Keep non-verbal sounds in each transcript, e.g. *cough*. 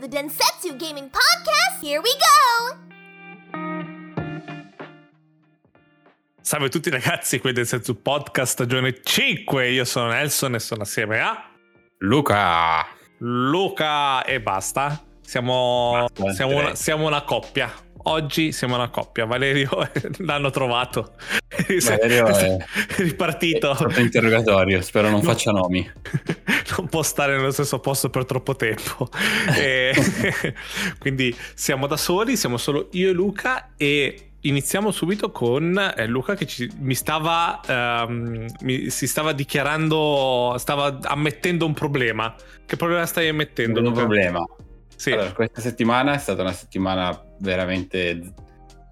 the Densetsu Gaming Podcast. Here we go! Salve a tutti ragazzi, qui del Densetsu Podcast stagione 5. Io sono Nelson e sono assieme a Luca. Luca e basta. Siamo, Basta, siamo, una, siamo una coppia. Oggi siamo una coppia. Valerio *laughs* l'hanno trovato. Valerio *laughs* è- è ripartito. Sotto interrogatorio, spero non No. faccia nomi. *laughs* non può stare nello stesso posto per troppo tempo. E- quindi siamo da soli, siamo solo io e Luca e iniziamo subito con eh, Luca che ci- mi stava ehm, mi- si stava dichiarando stava ammettendo un problema. Che problema stai ammettendo? Non un problema. Sì. Allora, questa settimana è stata una settimana veramente...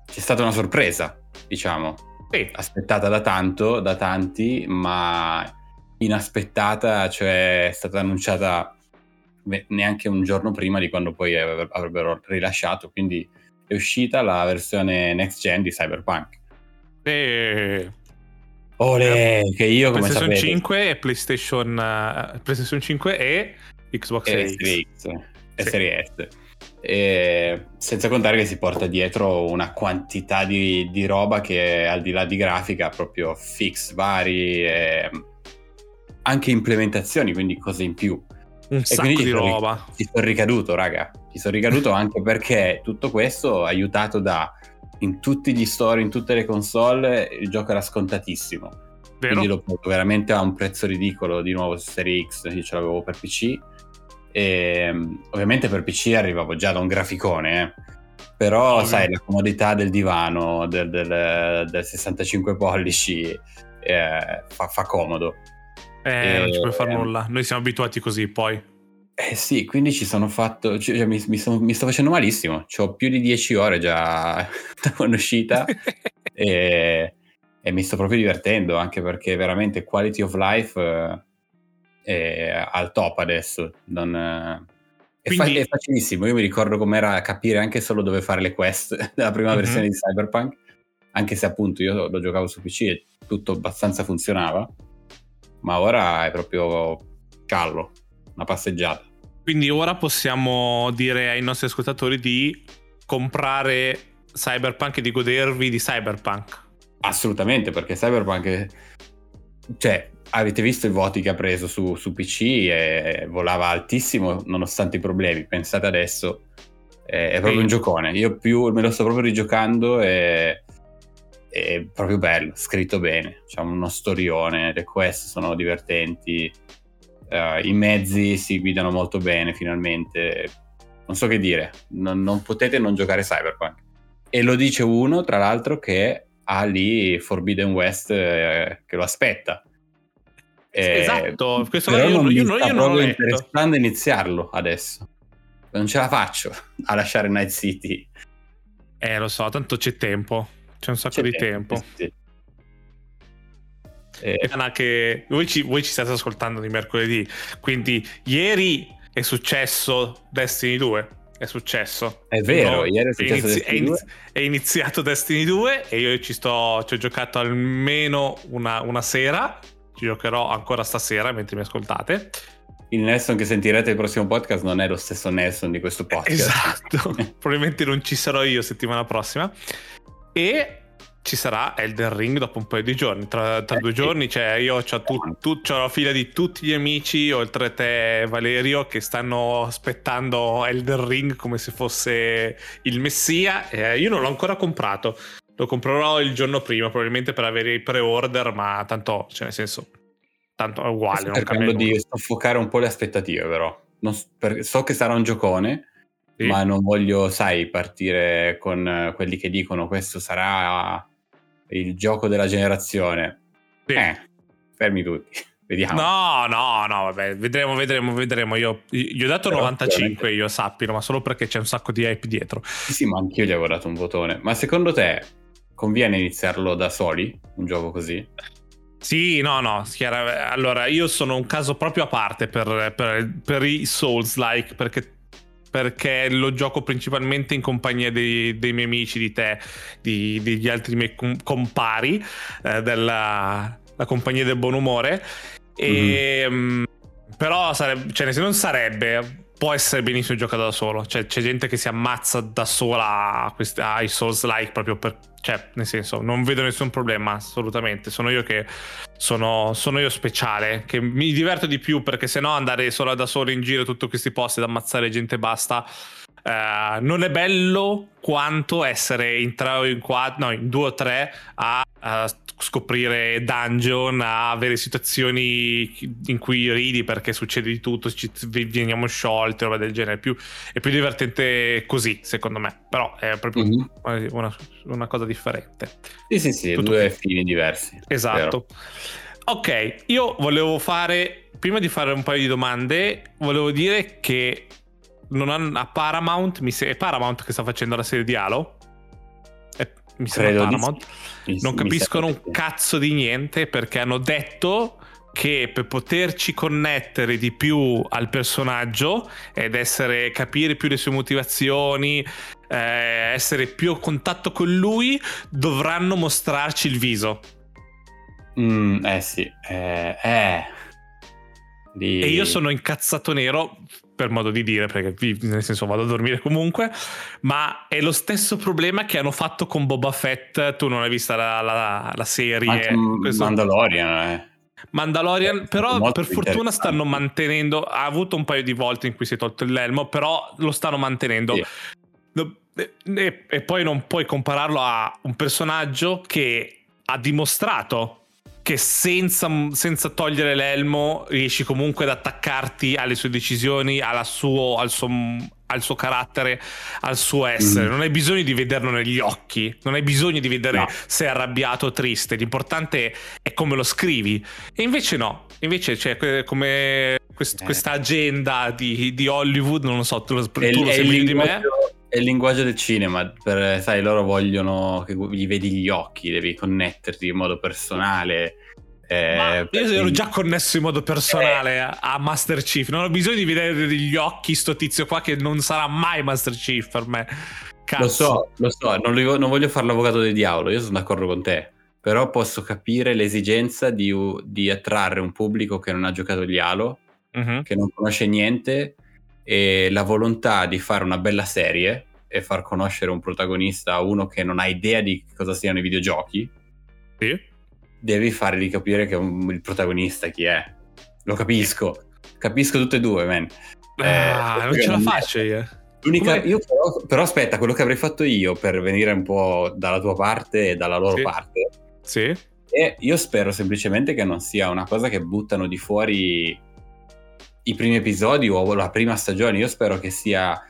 C'è stata una sorpresa, diciamo. Sì. Aspettata da tanto, da tanti, ma inaspettata, cioè è stata annunciata neanche un giorno prima di quando poi avre- avrebbero rilasciato, quindi è uscita la versione next gen di Cyberpunk. E- Olè, che io come PlayStation sapete 5 e PlayStation, eh, PlayStation 5 e Xbox e Series X. E Sì. Serie S. E senza contare che si porta dietro una quantità di, di roba che al di là di grafica proprio fix vari e anche implementazioni quindi cose in più Un e sacco quindi di roba. ci sono ricaduto raga ci sono ricaduto anche perché tutto questo aiutato da in tutti gli store in tutte le console il gioco era scontatissimo Vero? quindi l'ho pagato veramente a un prezzo ridicolo di nuovo su Serie X io ce l'avevo per PC e mm, ovviamente per PC arrivavo già da un graficone eh. però Ovvio. sai la comodità del divano del, del- del 65 pollici eh, fa, fa comodo Eh, non ci puoi fare Eh, nulla. Noi siamo abituati così poi. eh sì quindi ci sono fatto cioè, mi, mi sono- mi sto facendo malissimo ho più di 10 ore già *laughs* da uscita *laughs* e, e mi sto proprio divertendo anche perché veramente quality of life eh, al top adesso non, eh, è, fa- Quindi- è facilissimo io mi ricordo com'era capire anche solo dove fare le quest *laughs* della prima Mhm. versione di Cyberpunk anche se appunto io lo giocavo su PC e tutto abbastanza funzionava ma ora è proprio callo una passeggiata Quindi ora possiamo dire ai nostri ascoltatori di comprare Cyberpunk e di godervi di Cyberpunk. Assolutamente, perché Cyberpunk, è- cioè, avete visto i voti che ha preso su, su PC e volava altissimo nonostante i problemi. Pensate adesso, è, è proprio Sì. un giocone. Io più me lo sto proprio rigiocando e è proprio bello, scritto bene. C'è uno storione, le quest sono divertenti, eh, i mezzi si guidano molto bene finalmente. Non so che dire, non, non potete non giocare Cyberpunk. E lo dice uno, tra l'altro, che ha lì Forbidden West eh, che lo aspetta. Eh, Esatto, questo però io- non io sta io non l'ho interessando iniziarlo adesso. Non ce la faccio a lasciare Night City. Eh, lo so, tanto c'è tempo. C'è un sacco C'è di tempo. sì, sì. Eh, Anna, che voi ci, voi ci state ascoltando di mercoledì. Quindi, ieri è successo Destiny 2. È successo. È vero, No, ieri è successo inizi- è, inizi- è iniziato Destiny 2 e io ci, sto, ci ho giocato almeno una, una sera. Ci giocherò ancora stasera mentre mi ascoltate. il Nelson che sentirete il prossimo podcast non è lo stesso Nelson di questo podcast. Esatto. *laughs* Probabilmente non ci sarò io settimana prossima. E ci sarà Elden Ring dopo un paio di giorni. Tra, tra Eh, due sì. giorni, cioè, io ho, tu, tu- la fila di tutti gli amici, oltre te, Valerio, che stanno aspettando Elden Ring come se fosse il messia. Eh, io non l'ho ancora comprato. Lo comprerò il giorno prima, probabilmente per avere i pre-order, ma tanto, cioè, nel senso, tanto è uguale. Sto cercando nulla. di soffocare un po' le aspettative, però. Non per- so che sarà un giocone, Sì. ma non voglio, sai, partire con eh, quelli che dicono questo sarà il gioco della generazione. Sì. Eh, fermi tutti, *laughs* vediamo. No, no, no, vabbè, vedremo, vedremo, vedremo. Io gli ho dato Però 95, io sappilo, ma solo perché c'è un sacco di hype dietro. Sì, sì, ma anch'io gli avevo dato un votone. Ma secondo te conviene iniziarlo da soli, un gioco così? Sì, no, no, chiara- allora io sono un caso proprio a parte per, per- per i Souls-like, perché, perché lo gioco principalmente in compagnia dei, dei miei amici, di te, di- degli altri miei com- compari, eh, della la compagnia del buon umore. E, mm, però sarebbe, cioè, se non sarebbe può essere benissimo giocato da solo. Cioè, c'è gente che si ammazza da sola ai Souls-like proprio per. Cioè, nel senso, non vedo nessun problema, assolutamente. Sono io che sono, sono io speciale, che mi diverto di più perché se no andare solo da solo in giro tutti questi posti ad ammazzare gente basta. Uh, non è bello quanto essere in tre o in quattro, no, in due o tre a, a scoprire dungeon, a avere situazioni in cui ridi perché succede di tutto, ci veniamo sciolti, roba del genere. È più, è più divertente così, secondo me. Però è proprio mm-hmm. una, una, cosa differente. Sì, sì, sì, tutto due fini diversi. Esatto. Ok, io volevo fare, prima di fare un paio di domande, volevo dire che non hanno, a Paramount, mi se, è Paramount che sta facendo la serie di Halo? È, mi sembra Paramount. Di, non capiscono un cazzo di niente perché hanno detto che per poterci connettere di più al personaggio ed essere capire più le sue motivazioni, eh, essere più a contatto con lui, dovranno mostrarci il viso. Mm, eh sì, eh, eh. Di... E io sono incazzato nero per modo di dire, perché nel senso vado a dormire comunque, ma è lo stesso problema che hanno fatto con Boba Fett, tu non hai vista la, la, la serie. Mandalorian, eh. Mandalorian, però per fortuna stanno mantenendo, ha avuto un paio di volte in cui si è tolto l'elmo, però lo stanno mantenendo. Sì. E, e poi non puoi compararlo a un personaggio che ha dimostrato che senza, senza, togliere l'elmo riesci comunque ad attaccarti alle sue decisioni, suo, al, suo, al, suo, carattere, al suo essere. Mm. Non hai bisogno di vederlo negli occhi, non hai bisogno di vedere no. se è arrabbiato o triste. L'importante è come lo scrivi. E invece no, invece c'è come quest, eh. questa agenda di, di, Hollywood, non lo so, tu lo, tu è, lo sai di me. È il linguaggio del cinema, per, sai, loro vogliono che gli vedi gli occhi, devi connetterti in modo personale. Eh, io ero già connesso in modo personale eh. a Master Chief, non ho bisogno di vedere negli occhi sto tizio qua che non sarà mai Master Chief per me. Cazzo. Lo so, lo so, non, lo, non voglio fare l'avvocato del diavolo, io sono d'accordo con te, però posso capire l'esigenza di, di attrarre un pubblico che non ha giocato gli Halo, uh-huh. che non conosce niente e la volontà di fare una bella serie e far conoscere un protagonista a uno che non ha idea di cosa siano i videogiochi, sì. devi fargli capire che un, il protagonista chi è. Lo capisco, capisco tutte e due, man. Ah, eh, non ce la faccio io. io però, però, aspetta, quello che avrei fatto io per venire un po' dalla tua parte e dalla loro sì. parte. Sì. E io spero semplicemente che non sia una cosa che buttano di fuori i primi episodi o la prima stagione, io spero che sia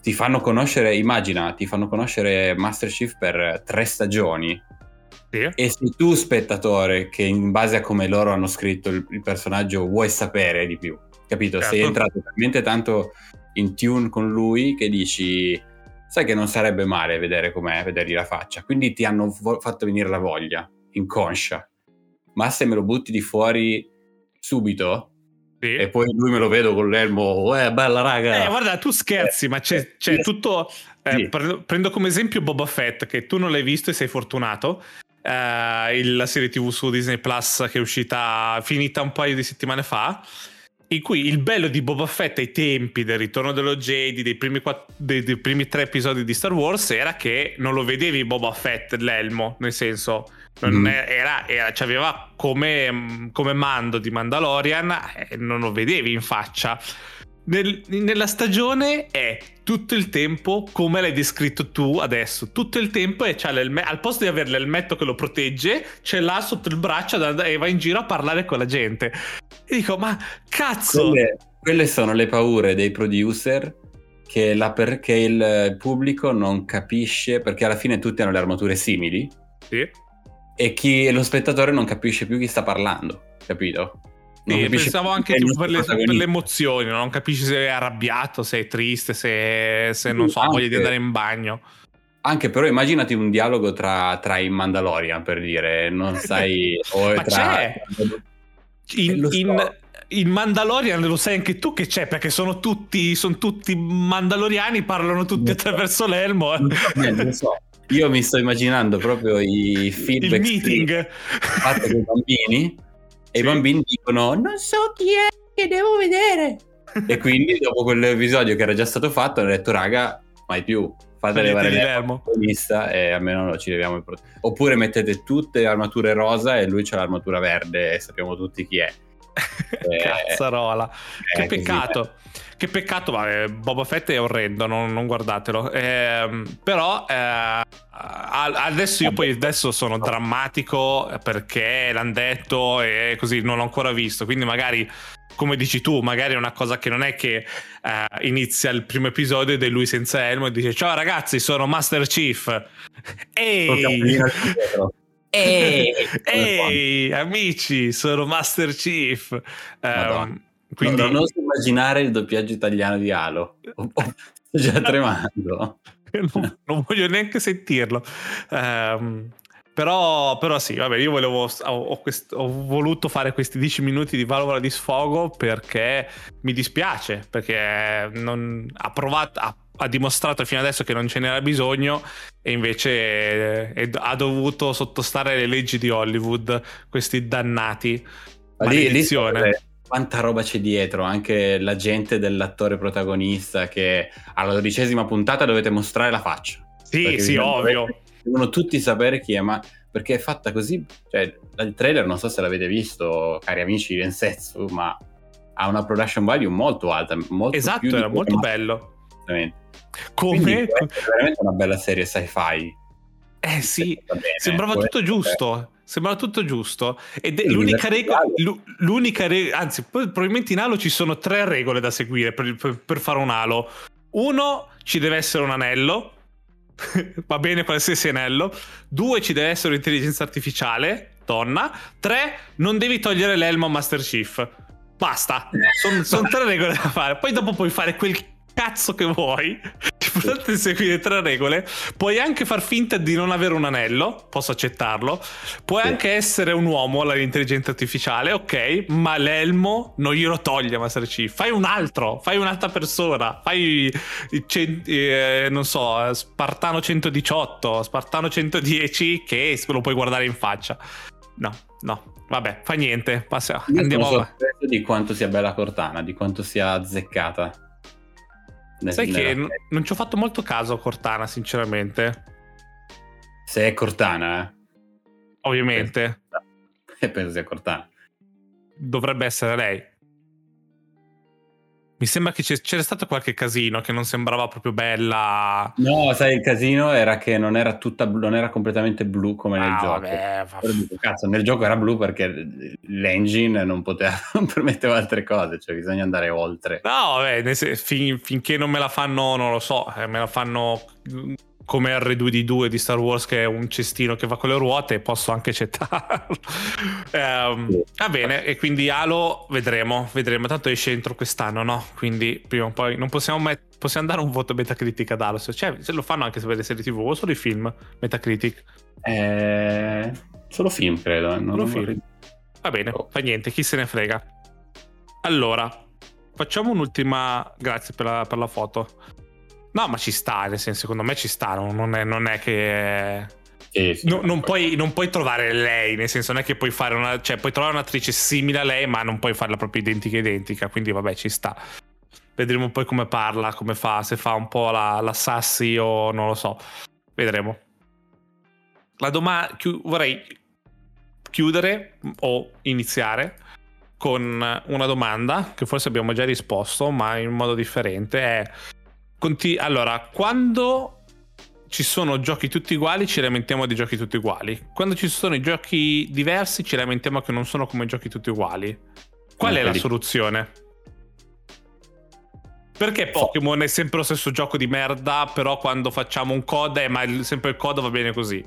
ti fanno conoscere, immagina, ti fanno conoscere Master Chief per tre stagioni. Sì. E se tu, spettatore, che in base a come loro hanno scritto il, il personaggio, vuoi sapere di più, capito? Certo. Sei entrato talmente tanto in tune con lui che dici, sai che non sarebbe male vedere com'è, vedergli la faccia. Quindi ti hanno vo- fatto venire la voglia, inconscia. Ma se me lo butti di fuori subito, sì. E poi lui me lo vedo con l'elmo, eh, bella raga. Eh, guarda, tu scherzi, eh, ma c'è, c'è tutto. Eh, sì. prendo come esempio Boba Fett, che tu non l'hai visto e sei fortunato. Eh, la serie TV su Disney Plus che è uscita, finita un paio di settimane fa. In cui il bello di Boba Fett ai tempi del ritorno dello Jedi, dei primi, quattro, dei, dei primi tre episodi di Star Wars, era che non lo vedevi Boba Fett l'elmo, nel senso Mm. Era, era, aveva come, come, mando di Mandalorian e non lo vedevi in faccia. Nel, nella stagione è tutto il tempo come l'hai descritto tu adesso. Tutto il tempo c'ha al posto di avere l'elmetto che lo protegge, c'è là sotto il braccio e va in giro a parlare con la gente. E dico, ma cazzo! Quelle, quelle sono le paure dei producer che la, perché il pubblico non capisce, perché alla fine tutti hanno le armature simili. Sì e chi lo spettatore non capisce più chi sta parlando, capito? Non sì, pensavo anche tipo per, le, per, le, emozioni, non capisci se è arrabbiato, se è triste, se, se non so, voglia di andare in bagno. Anche però immaginati un dialogo tra, tra i Mandalorian per dire, non *laughs* sai... o Ma tra... c'è! In, so. in, in, Mandalorian lo sai anche tu che c'è perché sono tutti, sono tutti mandaloriani, parlano tutti attraverso l'elmo. Eh. Lo so. *laughs* Io mi sto immaginando proprio i feedback Il meeting fatti con i bambini e sì. i bambini dicono non so chi è che devo vedere e quindi dopo quell'episodio che era già stato fatto hanno detto raga, mai più, fate levare l'elmo e almeno ci leviamo il protagonista. Oppure mettete tutte le armature rosa e lui c'ha l'armatura verde e sappiamo tutti chi è. *laughs* eh, Cazzarola. che peccato. Così, eh. Che peccato, ma Boba Fett è orrendo, non, non guardatelo. Eh, però eh, adesso io poi adesso sono drammatico perché l'hanno detto e così non l'ho ancora visto, quindi magari come dici tu, magari è una cosa che non è che uh, inizia il primo episodio ed è lui senza elmo e dice ciao ragazzi sono Master Chief. Ehi! Ehi, ehi amici, sono Master Chief. Um, quindi... non, non so immaginare il doppiaggio italiano di Halo. *laughs* Sto già tremando. Non, *laughs* non, voglio neanche sentirlo. Um, però, però, sì, vabbè, io volevo, ho, ho, quest, ho, voluto fare questi 10 minuti di valvola di sfogo perché mi dispiace, perché non, ha provato, ha, ha, dimostrato fino adesso che non ce n'era bisogno e invece eh, ha dovuto sottostare alle leggi di Hollywood, questi dannati. Lì, lì quanta roba c'è dietro, anche la gente dell'attore protagonista che alla dodicesima puntata dovete mostrare la faccia. Sì, sì, ovvio. Devono tutti sapere chi è, ma perché è fatta così, cioè il trailer non so se l'avete visto, cari amici di Densetsu, ma ha una production value molto alta, molto Esatto, era molto bello. Come? è veramente una bella serie sci-fi. Eh sì, sembrava tutto giusto. Sembrava tutto giusto. Ed è l'unica regola, l'unica regola, anzi, probabilmente in Halo ci sono tre regole da seguire per, per, per fare un Halo. Uno, ci deve essere un anello, *laughs* va bene qualsiasi anello. Due, ci deve essere un'intelligenza artificiale, donna. Tre, non devi togliere l'elmo a Master Chief. Basta, sono son tre regole da fare. Poi dopo puoi fare quel cazzo che vuoi. *laughs* L'importante seguire tre regole. Puoi anche far finta di non avere un anello, posso accettarlo. Puoi sì. anche essere un uomo all'intelligenza artificiale, ok, ma l'elmo non glielo toglie Master Chief. Fai un altro, fai un'altra persona, fai eh, non so, Spartano 118, Spartano 110 che lo puoi guardare in faccia. No, no, vabbè, fa niente, passiamo. Andiamo avanti. di quanto sia bella Cortana, di quanto sia azzeccata. Sai che n- non ci ho fatto molto caso a Cortana, sinceramente. Se è Cortana, eh? Ovviamente. Penso *laughs* sia Cortana. Dovrebbe essere lei. Mi sembra che c'era stato qualche casino che non sembrava proprio bella. No, sai, il casino era che non era tutta non era completamente blu come nel ah, gioco. Vabbè, Cazzo, nel gioco era blu perché l'engine non poteva, *laughs* non permetteva altre cose, cioè bisogna andare oltre. No, vabbè, fin, finché non me la fanno, non lo so, eh, me la fanno come R2D2 di Star Wars che è un cestino che va con le ruote posso anche accettarlo. *laughs* Um, va bene e quindi Halo vedremo vedremo. Tanto esce entro quest'anno no? Quindi prima o poi non possiamo met- possiamo dare un voto Metacritic ad Halo. Cioè se lo fanno anche se vede serie tv o solo i film Metacritic? Eh, solo film credo eh, non solo film. va bene oh. fa niente chi se ne frega. Allora facciamo un'ultima grazie per la, per la foto No, ma ci sta, nel senso, secondo me ci sta, non è, non è che... Sì, sì, no, non, puoi, non, puoi, trovare lei, nel senso non è che puoi fare una... cioè puoi trovare un'attrice simile a lei, ma non puoi farla proprio identica identica, quindi vabbè ci sta. Vedremo poi come parla, come fa, se fa un po' la, la sassi o non lo so. Vedremo. La domanda... Chi- vorrei chiudere o iniziare con una domanda che forse abbiamo già risposto, ma in modo differente. È Conti- allora, quando ci sono giochi tutti uguali, ci lamentiamo di giochi tutti uguali. Quando ci sono i giochi diversi, ci lamentiamo che non sono come giochi tutti uguali. Qual è la soluzione? Perché Pokémon è sempre lo stesso gioco di merda, però quando facciamo un COD, eh, ma il, sempre il COD va bene così.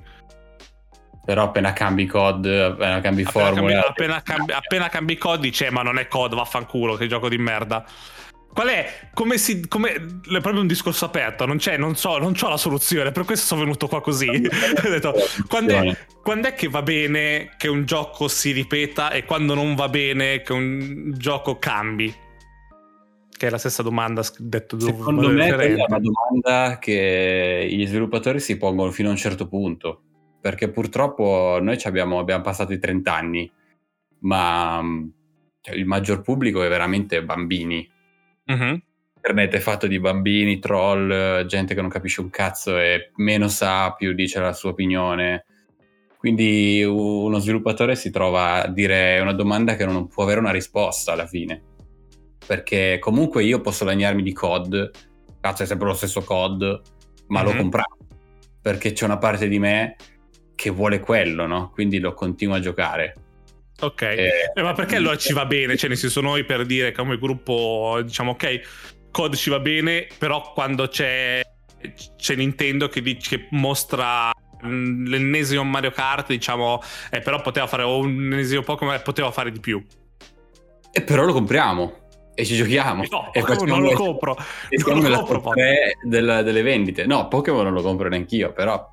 Però appena cambi COD, appena cambi appena formula... Cambi, appena, cambi, appena cambi COD dice, ma non è COD, vaffanculo, che gioco di merda. Qual è? Come si. Come, è proprio un discorso aperto, non c'è, non so, non ho la soluzione, per questo sono venuto qua così. *laughs* Ho detto, quando è, quando è, che va bene che un gioco si ripeta e quando non va bene che un gioco cambi? Che è la stessa domanda detto Secondo me è una domanda che gli sviluppatori si pongono fino a un certo punto. Perché purtroppo noi abbiamo, abbiamo passato i 30 anni, ma cioè, il maggior pubblico è veramente bambini Mhm. Internet è fatto di bambini, troll, gente che non capisce un cazzo e meno sa più dice la sua opinione. Quindi uno sviluppatore si trova a dire una domanda che non può avere una risposta alla fine. Perché comunque io posso lagnarmi di COD, cazzo è sempre lo stesso COD, ma lo Mhm. compravo. Perché c'è una parte di me che vuole quello, no? Quindi lo continuo a giocare. Ok. Eh, Eh, ma perché allora ci va bene? Cioè, nel senso, noi per dire come gruppo diciamo, ok, COD ci va bene, però quando c'è, c'è Nintendo che, dice, che mostra l'ennesimo Mario Kart, diciamo, eh, però poteva fare o un ennesimo Pokémon, poteva fare di più. E però lo compriamo e ci giochiamo. No, e non lo compro. e Non lo compro. top tre del- delle vendite. No, Pokémon non lo compro neanch'io, però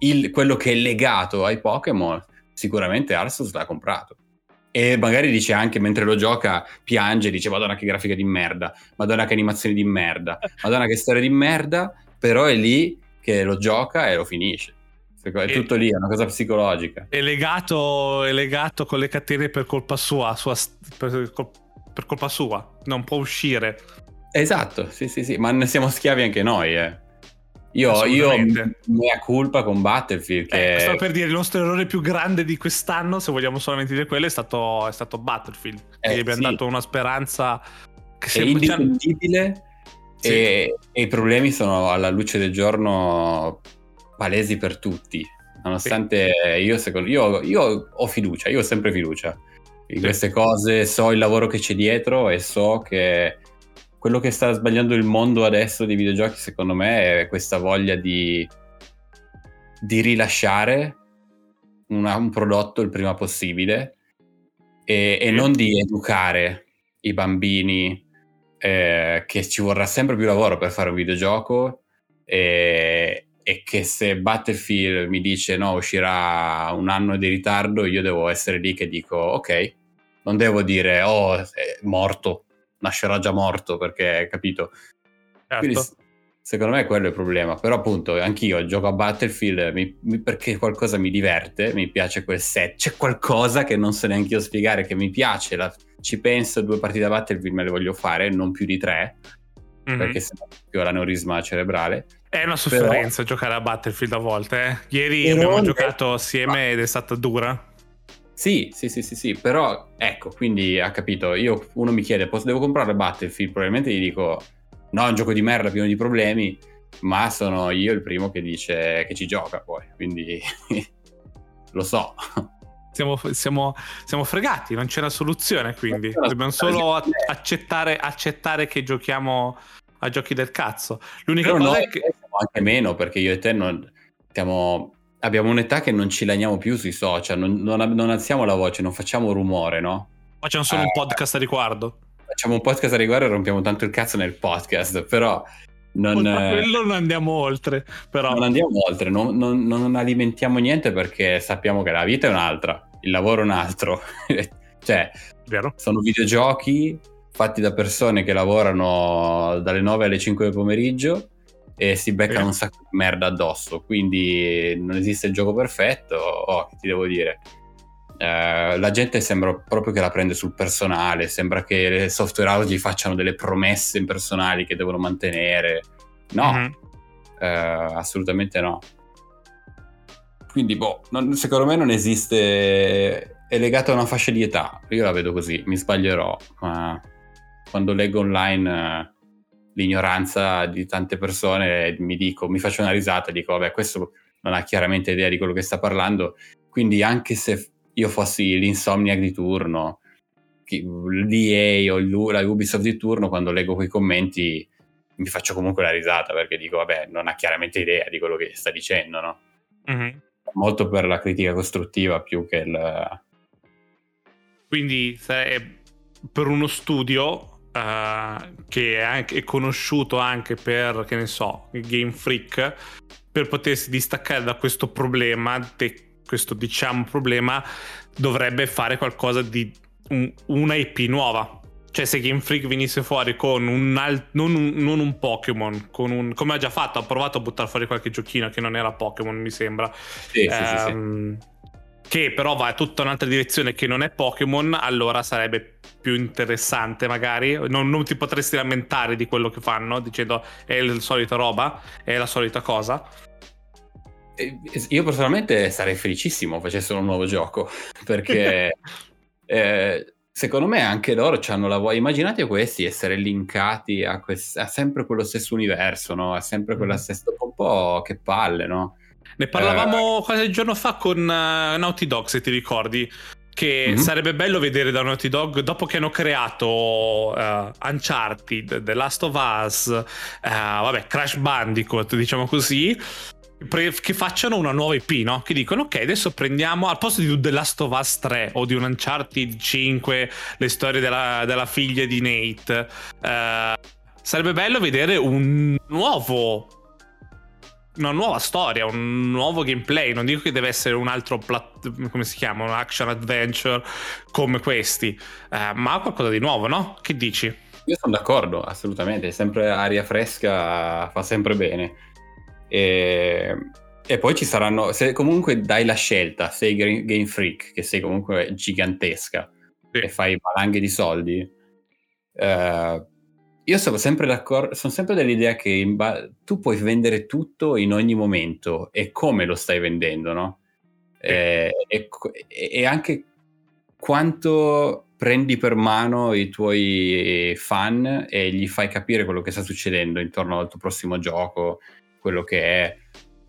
il- quello che è legato ai Pokémon, sicuramente Arceus l'ha comprato. E magari dice anche mentre lo gioca, piange, dice Madonna che grafica di merda, Madonna che animazioni di merda, Madonna che storia di merda, però è lì che lo gioca e lo finisce. È E- tutto lì, è una cosa psicologica. È legato, è legato con le catene per colpa sua, sua per, per colpa sua. Non può uscire. Esatto, sì, sì, sì, ma ne siamo schiavi anche noi, eh. Io, io mea culpa con Battlefield che Eh, stavo per dire, il nostro errore più grande di quest'anno, se vogliamo solamente dire quello, è stato, è stato Battlefield. Eh, gli abbiamo sì. dato una speranza che hanno- indifendibile Sì. e, e i problemi sono alla luce del giorno palesi per tutti. Nonostante io, secondo, io, io ho fiducia, io ho sempre fiducia in Sì. queste cose, so il lavoro che c'è dietro e so che quello che sta sbagliando il mondo adesso dei videogiochi, secondo me, è questa voglia di, di rilasciare una- un prodotto il prima possibile e, e non di educare i bambini eh, che ci vorrà sempre più lavoro per fare un videogioco e, e che se Battlefield mi dice no uscirà un anno di ritardo io devo essere lì che dico ok non devo dire oh è morto nascerà già morto perché capito Certo. quindi secondo me quello è il problema. Però appunto anch'io gioco a Battlefield mi- mi- perché qualcosa mi diverte, mi piace quel set. C'è qualcosa che non so neanche io spiegare che mi piace. la- ci penso, due partite a Battlefield me le voglio fare, non più di tre, Mhm. perché sennò più ho l'aneurisma cerebrale. È una sofferenza giocare a Battlefield a volte. eh. Ieri Però- abbiamo giocato assieme ed è stata dura. Sì, sì, sì, sì, sì, però ecco, quindi ha capito, io uno mi chiede, posso, devo comprare Battlefield? Probabilmente gli dico, no, è un gioco di merda pieno di problemi, ma sono io il primo che dice che ci gioca poi, quindi *laughs* lo so. Siamo, siamo- siamo fregati, non c'è una soluzione quindi. Dobbiamo solo accettare, accettare che giochiamo a giochi del cazzo. L'unica Però cosa è che... siamo anche meno perché io e te non, stiamo, abbiamo un'età che non ci lagniamo più sui social, non, non, non alziamo la voce, non facciamo rumore, no? Facciamo solo un Eh, podcast a riguardo. Facciamo un podcast a riguardo e rompiamo tanto il cazzo nel podcast, però non, eh, quello non andiamo oltre. Però non andiamo oltre, non, non- non alimentiamo niente perché sappiamo che la vita è un'altra, il lavoro è un altro. *laughs* cioè, vero? sono videogiochi fatti da persone che lavorano dalle 9 alle 5 del pomeriggio e si beccano Sì. un sacco di merda addosso. Quindi non esiste il gioco perfetto. Oh, che ti devo dire? Eh, la gente sembra proprio che la prende sul personale. Sembra che le software house gli facciano delle promesse impersonali che devono mantenere. No, Mhm. eh, assolutamente no. Quindi, boh, non- secondo me non esiste. È legato a una fascia di età. Io la vedo così, mi sbaglierò, ma quando leggo online eh, l'ignoranza di tante persone, mi dico, mi faccio una risata dico, vabbè, questo non ha chiaramente idea di quello che sta parlando. Quindi, anche se io fossi l'insomniac di turno, l'EA o la Ubisoft di turno, quando leggo quei commenti mi faccio comunque la risata perché dico, vabbè, non ha chiaramente idea di quello che sta dicendo, no? Mhm. Molto per la critica costruttiva più che il... Quindi se è per uno studio eh, che è, anche, è conosciuto anche per, che ne so, Game Freak, per potersi distaccare da questo problema, de- questo diciamo problema, dovrebbe fare qualcosa di un- una IP nuova. Cioè, se Game Freak venisse fuori con un al- non, un, non un Pokémon, con un, come ha già fatto, ha provato a buttare fuori qualche giochino che non era Pokémon, mi sembra. Sì, sì, sì, sì. Che però va in tutta un'altra direzione che non è Pokémon, allora sarebbe più interessante magari. Non, non, ti potresti lamentare di quello che fanno dicendo è la solita roba, è la solita cosa. Io personalmente sarei felicissimo facessero un nuovo gioco perché *laughs* eh, secondo me anche loro hanno la voglia. Immaginate questi essere linkati a, quest- a sempre quello stesso universo, no? a sempre quella mm. stessa. Un po' che palle, no? Ne parlavamo eh... qualche giorno fa con uh, Naughty Dog, se ti ricordi. Che mm-hmm. sarebbe bello vedere da Naughty Dog dopo che hanno creato uh, Uncharted, The Last of Us, uh, vabbè, Crash Bandicoot, diciamo così che facciano una nuova IP, no? Che dicono ok, adesso prendiamo al posto di The Last of Us 3 o di un Uncharted 5, le storie della, della figlia di Nate. Eh, sarebbe bello vedere un nuovo una nuova storia, un nuovo gameplay. Non dico che deve essere un altro plat- come si chiama, un action adventure come questi, eh, ma qualcosa di nuovo, no? Che dici? Io sono d'accordo, assolutamente. Sempre aria fresca fa sempre bene. E, e, poi ci saranno, se comunque dai la scelta, sei Game Freak, che sei comunque gigantesca sì. e fai valanghe di soldi, eh, io sono sempre d'accordo, sono sempre dell'idea che ba- tu puoi vendere tutto in ogni momento e come lo stai vendendo, no? Eh, e, e, anche quanto prendi per mano i tuoi fan e gli fai capire quello che sta succedendo intorno al tuo prossimo gioco, quello che è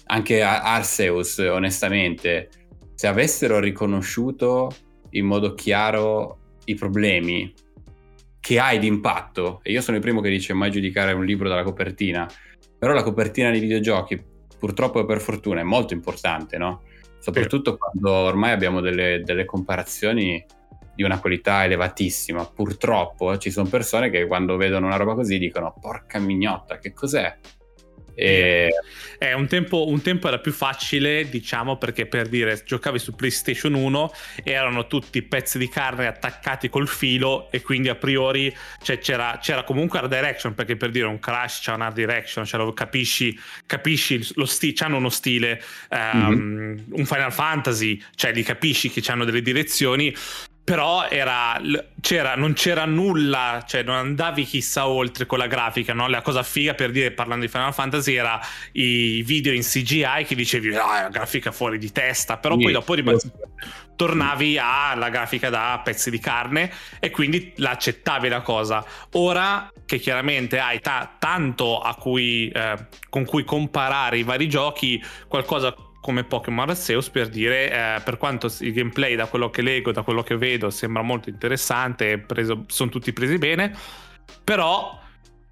anche Arceus, onestamente, se avessero riconosciuto in modo chiaro i problemi che hai di impatto, e io sono il primo che dice mai giudicare un libro dalla copertina, però la copertina dei videogiochi, purtroppo e per fortuna, è molto importante, no? Soprattutto sì. quando ormai abbiamo delle, delle comparazioni di una qualità elevatissima. Purtroppo ci sono persone che quando vedono una roba così dicono porca mignotta, che cos'è? E... Eh, un, tempo, un, tempo, era più facile, diciamo, perché per dire, giocavi su PlayStation 1, erano tutti pezzi di carne attaccati col filo e quindi a priori cioè, c'era, c'era, comunque art direction, perché per dire un Crash c'è un art direction, cioè lo capisci, capisci lo stile, hanno uno stile, um, mm-hmm. un Final Fantasy, cioè li capisci che hanno delle direzioni, però era, c'era, non c'era nulla, cioè non andavi chissà oltre con la grafica, no? La cosa figa per dire, parlando di Final Fantasy, era i video in CGI che dicevi, ah, la grafica fuori di testa, però sì, poi dopo rimasi, tornavi alla grafica da pezzi di carne e quindi l'accettavi la cosa. Ora che chiaramente hai ta- tanto cui, eh, con cui comparare i vari giochi, qualcosa come Pokémon Arceus per dire eh, per quanto il gameplay da quello che leggo da quello che vedo sembra molto interessante preso, sono tutti presi bene però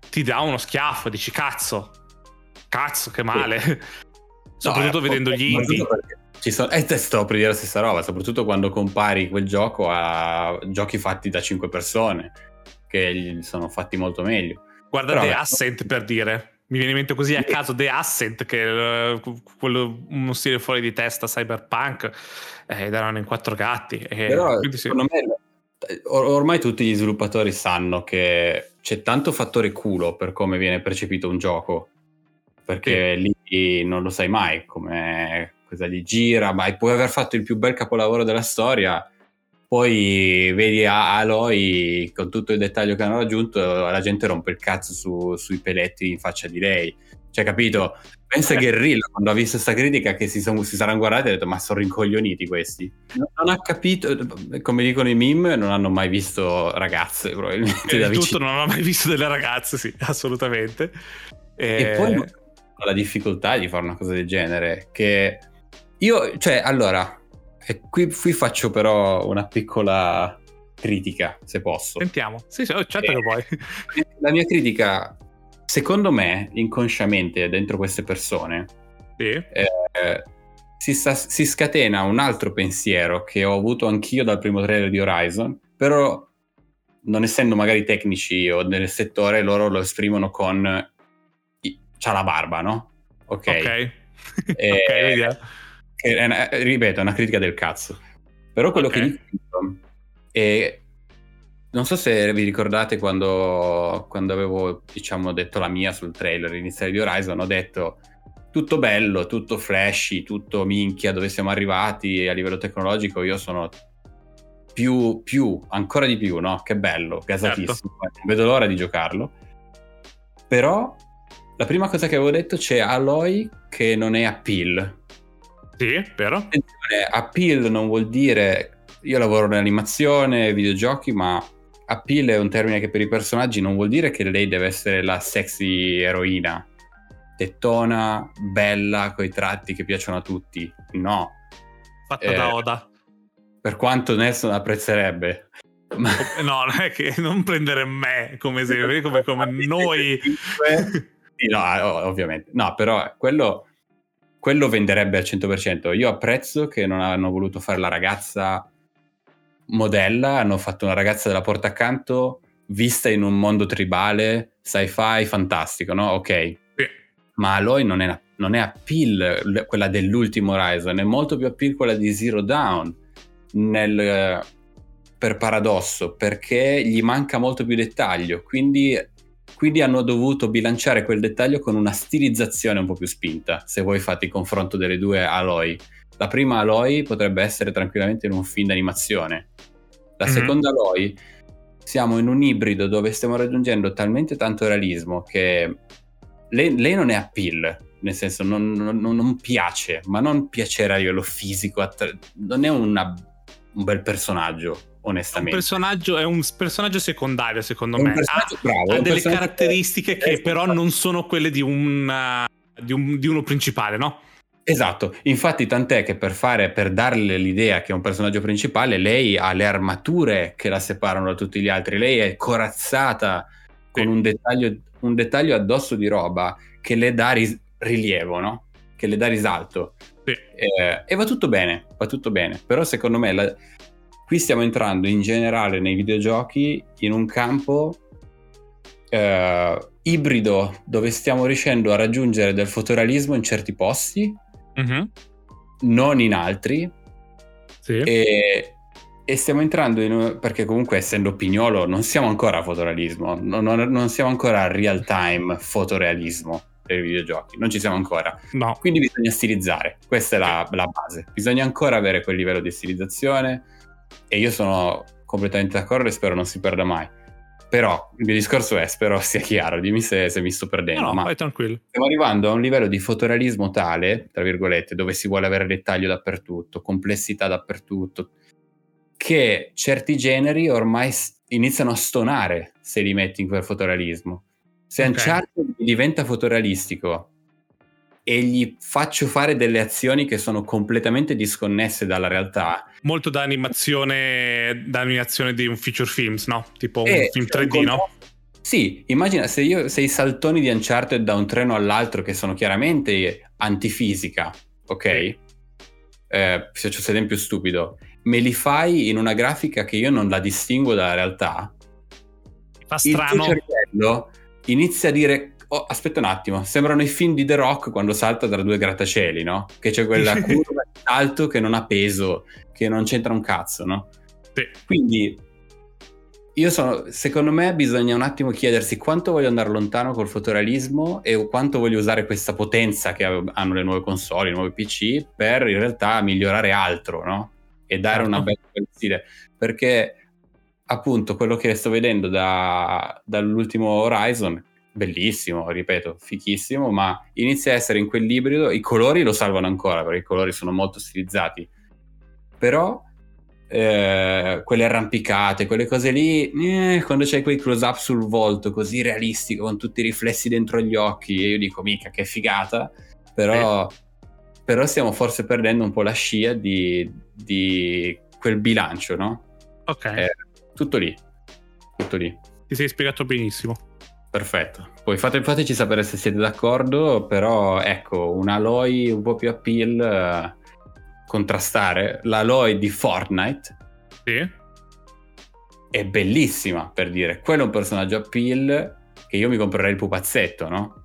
ti dà uno schiaffo dici cazzo cazzo che male sì. *laughs* soprattutto no, eh, vedendo gli indie. ci sono, e te sto per dire la stessa roba soprattutto quando compari quel gioco a giochi fatti da 5 persone che sono fatti molto meglio. Guarda Però, Ascent per dire mi viene in mente così a caso The Ascent, che è quello, uno stile fuori di testa cyberpunk, eh, ed erano in quattro gatti. Però, sì. secondo me, ormai tutti gli sviluppatori sanno che c'è tanto fattore culo per come viene percepito un gioco, perché sì. lì non lo sai mai come cosa gli gira, ma puoi aver fatto il più bel capolavoro della storia poi vedi Aloy con tutto il dettaglio che hanno raggiunto, la gente rompe il cazzo su, sui peletti in faccia di lei. Cioè, capito? Pensa a Guerrilla quando ha visto questa critica che si, son, si saranno guardati e ha detto: Ma sono rincoglioniti questi. Non, non, ha capito, come dicono i meme, non hanno mai visto ragazze, probabilmente. Da tutto non hanno mai visto delle ragazze, sì, assolutamente. E, e poi la difficoltà di fare una cosa del genere. Che io, cioè, allora, e qui, qui faccio però una piccola critica, se posso. Sentiamo. Sì, sì, certo che puoi. La mia critica, secondo me, inconsciamente dentro queste persone, sì. eh, si, sta, si, scatena un altro pensiero che ho avuto anch'io dal primo trailer di Horizon, però non essendo magari tecnici o nel settore, loro lo esprimono con... c'ha la barba, no? Ok. Ok. *laughs* E, è una, ripeto, è una critica del cazzo. Però quello okay. che dico è... Non so se vi ricordate quando, quando avevo, diciamo, detto la mia sul trailer iniziale di Horizon, ho detto tutto bello, tutto flashy, tutto minchia, dove siamo arrivati a livello tecnologico, io sono più, più ancora di più, no? Che bello, gasatissimo, certo. vedo l'ora di giocarlo. Però la prima cosa che avevo detto c'è Aloy che non è appeal. Sì. Attenzione, appeal non vuol dire io lavoro nell'animazione, videogiochi, ma appeal è un termine che per i personaggi non vuol dire che lei deve essere la sexy eroina, tettona, bella, coi tratti che piacciono a tutti. No. Fatta eh, da Oda. Per quanto Nelson apprezzerebbe. Ma... No, non è che non prendere me come esempio, come, come *laughs* noi. no, ovviamente. No, però quello, quello venderebbe al 100%. Io apprezzo che non hanno voluto fare la ragazza modella, hanno fatto una ragazza della porta accanto vista in un mondo tribale, sci-fi, fantastico, no? Ok. Sì. Ma Aloy non è, non è appeal quella dell'ultimo Horizon, è molto più appeal quella di Zero Dawn, nel, per paradosso, perché gli manca molto più dettaglio, quindi, quindi hanno dovuto bilanciare quel dettaglio con una stilizzazione un po' più spinta, se voi fate il confronto delle due Aloy. La prima Aloy potrebbe essere tranquillamente in un film d'animazione, la mm-hmm. seconda Aloy siamo in un ibrido dove stiamo raggiungendo talmente tanto realismo che lei, lei non è appeal, nel senso non, non, non, piace, ma non piacere a livello fisico, attra- non è una, un bel personaggio. Onestamente. È un personaggio, è un personaggio secondario, secondo me. Ha, bravo, ha delle caratteristiche che però non sono quelle di, una, di, un, di uno principale, no? Esatto, infatti tant'è che per, fare, per darle l'idea che è un personaggio principale, lei ha le armature che la separano da tutti gli altri, lei è corazzata con sì. un, dettaglio, un, dettaglio, addosso di roba che le dà ris- rilievo, no? Che le dà risalto. Sì. Eh, e va tutto bene, va tutto bene, però secondo me la... qui stiamo entrando in generale nei videogiochi in un campo eh, ibrido dove stiamo riuscendo a raggiungere del fotorealismo in certi posti mm-hmm. non in altri. Sì. E, e, stiamo entrando in perché comunque essendo pignolo non siamo ancora a fotorealismo, non, non, siamo ancora a real time fotorealismo per i videogiochi, non ci siamo ancora. No. Quindi bisogna stilizzare, questa è la, la, base. Bisogna ancora avere quel livello di stilizzazione e io sono completamente d'accordo e spero non si perda mai. Però il mio discorso è, spero *laughs* sia chiaro, dimmi se, se mi sto perdendo. No, no, ma vai tranquillo. Stiamo arrivando a un livello di fotorealismo tale, tra virgolette, dove si vuole avere dettaglio dappertutto, complessità dappertutto, che certi generi ormai iniziano a stonare se li metti in quel fotorealismo. Se okay. Uncharted diventa fotorealistico e gli faccio fare delle azioni che sono completamente disconnesse dalla realtà. Molto da animazione, da animazione di un feature films, no? Tipo un e film 3D, no? Sì, immagina se, io, se i saltoni di Uncharted da un treno all'altro che sono chiaramente antifisica, ok? Eh, se c'è un esempio stupido, me li fai in una grafica che io non la distingo dalla realtà. Fa strano. Il tuo cervello inizia a dire Oh, aspetta un attimo, sembrano i film di The Rock quando salta tra due grattacieli, no? Che c'è quella curva di salto che non ha peso, che non c'entra un cazzo, no? Sì. Quindi io sono, secondo me bisogna un attimo chiedersi quanto voglio andare lontano col fotorealismo e quanto voglio usare questa potenza che hanno le nuove console, i nuovi PC per in realtà migliorare altro, no? E dare certo. una bella stile. Perché appunto quello che sto vedendo da, dall'ultimo Horizon bellissimo, ripeto, fichissimo, ma inizia a essere in quell'ibrido, i colori lo salvano ancora perché i colori sono molto stilizzati, però eh, quelle arrampicate, quelle cose lì, eh, quando c'hai quei close up sul volto così realistico con tutti i riflessi dentro gli occhi, e io dico mica che figata, però, eh. però stiamo forse perdendo un po' la scia di, di quel bilancio, no? Ok. Eh, tutto lì, tutto lì. Ti sei spiegato benissimo. Perfetto. Poi fate, fateci sapere se siete d'accordo, però ecco, un Aloy un po' più appeal eh, contrastare. L'Aloy di Fortnite sì. è bellissima, per dire. Quello è un personaggio appeal che io mi comprerei il pupazzetto, no?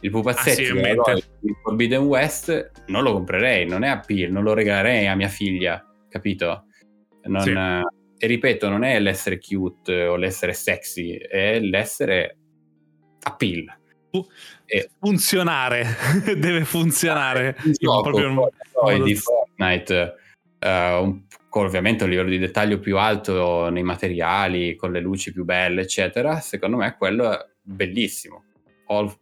Il pupazzetto ah, sì, di Forbidden West non lo comprerei, non è appeal, non lo regalerei a mia figlia, capito? Non, sì. E ripeto, non è l'essere cute o l'essere sexy, è l'essere appeal. funzionare, *laughs* deve funzionare. Il gioco proprio poi di Fortnite, uh, un, ovviamente un livello di dettaglio più alto nei materiali, con le luci più belle, eccetera. Secondo me quello è bellissimo. All,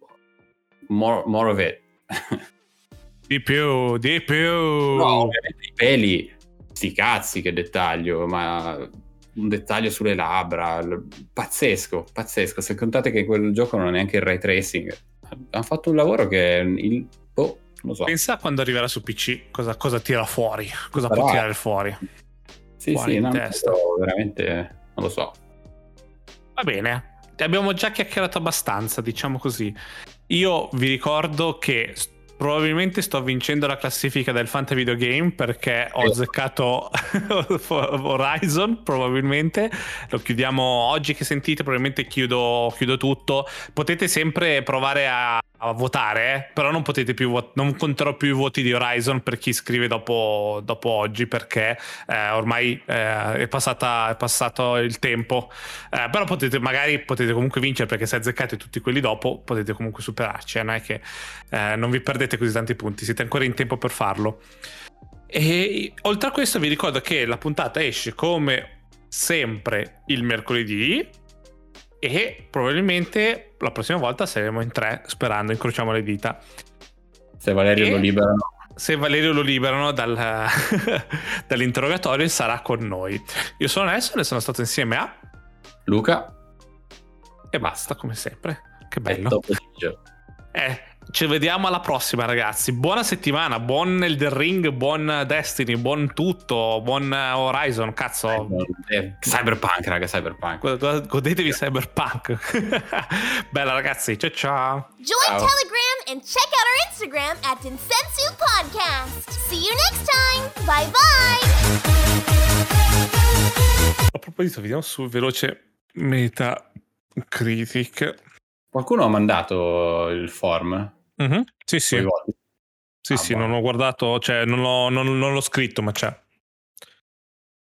more, more of it. *laughs* di più, di più. No, ovviamente i peli, sti cazzi che dettaglio, ma un dettaglio sulle labbra, pazzesco, pazzesco. Se contate che quel gioco non è neanche il ray tracing, hanno fatto un lavoro che il, oh, non so. Pensa quando arriverà su PC, cosa, cosa tira fuori, cosa Sarà. può tirare fuori. Sì, fuori sì, no, veramente non lo so. Va bene, abbiamo già chiacchierato abbastanza, diciamo così. Io vi ricordo che Probabilmente sto vincendo la classifica del Fanta Video Game perché ho azzeccato *laughs* Horizon, probabilmente. Lo chiudiamo oggi che sentite, probabilmente chiudo, chiudo tutto. Potete sempre provare a, a votare, eh? però non potete più vot- non conterò più i voti di Horizon per chi scrive dopo, dopo oggi perché eh, ormai eh, è, passata, è, passato il tempo. Eh, però potete magari potete comunque vincere perché se azzeccate tutti quelli dopo potete comunque superarci, eh, non è che non vi perdete così tanti punti, siete ancora in tempo per farlo. E oltre a questo vi ricordo che la puntata esce come sempre il mercoledì e probabilmente la prossima volta saremo in tre, sperando, incrociamo le dita. Se Valerio e lo liberano. Se Valerio lo liberano dal, *laughs* dall'interrogatorio sarà con noi. Io sono Nelson e sono stato insieme a Luca. E basta, come sempre. Che bello. Eh, ci vediamo alla prossima, ragazzi. Buona settimana, buon Elden Ring, buon Destiny, buon tutto, buon Horizon. Cazzo, eh, Cyberpunk, raga. Cyberpunk. Godetevi Cyberpunk. *laughs* Bella, ragazzi. Ciao, ciao. Join ciao. Telegram and check out our Instagram at Insensu Podcast. See you next time. Bye bye. A proposito, vediamo su veloce Metacritic. Qualcuno ha mandato il form? Mm-hmm. Sì, sì. Sì, ah, sì, non ho guardato, cioè non l'ho, non, non l'ho scritto, ma c'è.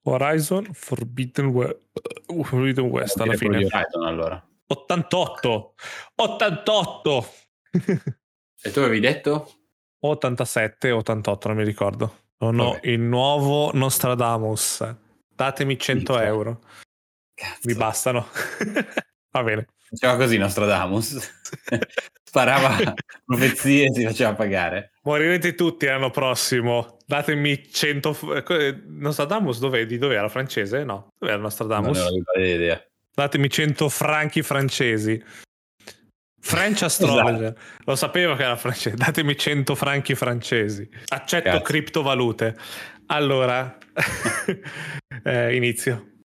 Horizon Forbidden, We- uh, Forbidden West alla fine. Horizon, allora. 88! 88! e tu avevi detto? 87, 88, non mi ricordo. Non ho il nuovo Nostradamus. Datemi 100 euro. Cazzo. Mi bastano. *laughs* Va bene. Faceva così Nostradamus. *laughs* Sparava profezie e si faceva pagare. Morirete tutti l'anno prossimo. Datemi 100... Eh, Nostradamus dov'è? Di dov'era? Francese? No. Dov'era Nostradamus? Non ho idea. Datemi 100 franchi francesi. French Astrologer. Esatto. Lo sapevo che era francese. Datemi 100 franchi francesi. Accetto Cazzo. criptovalute. Allora, *laughs* eh, inizio.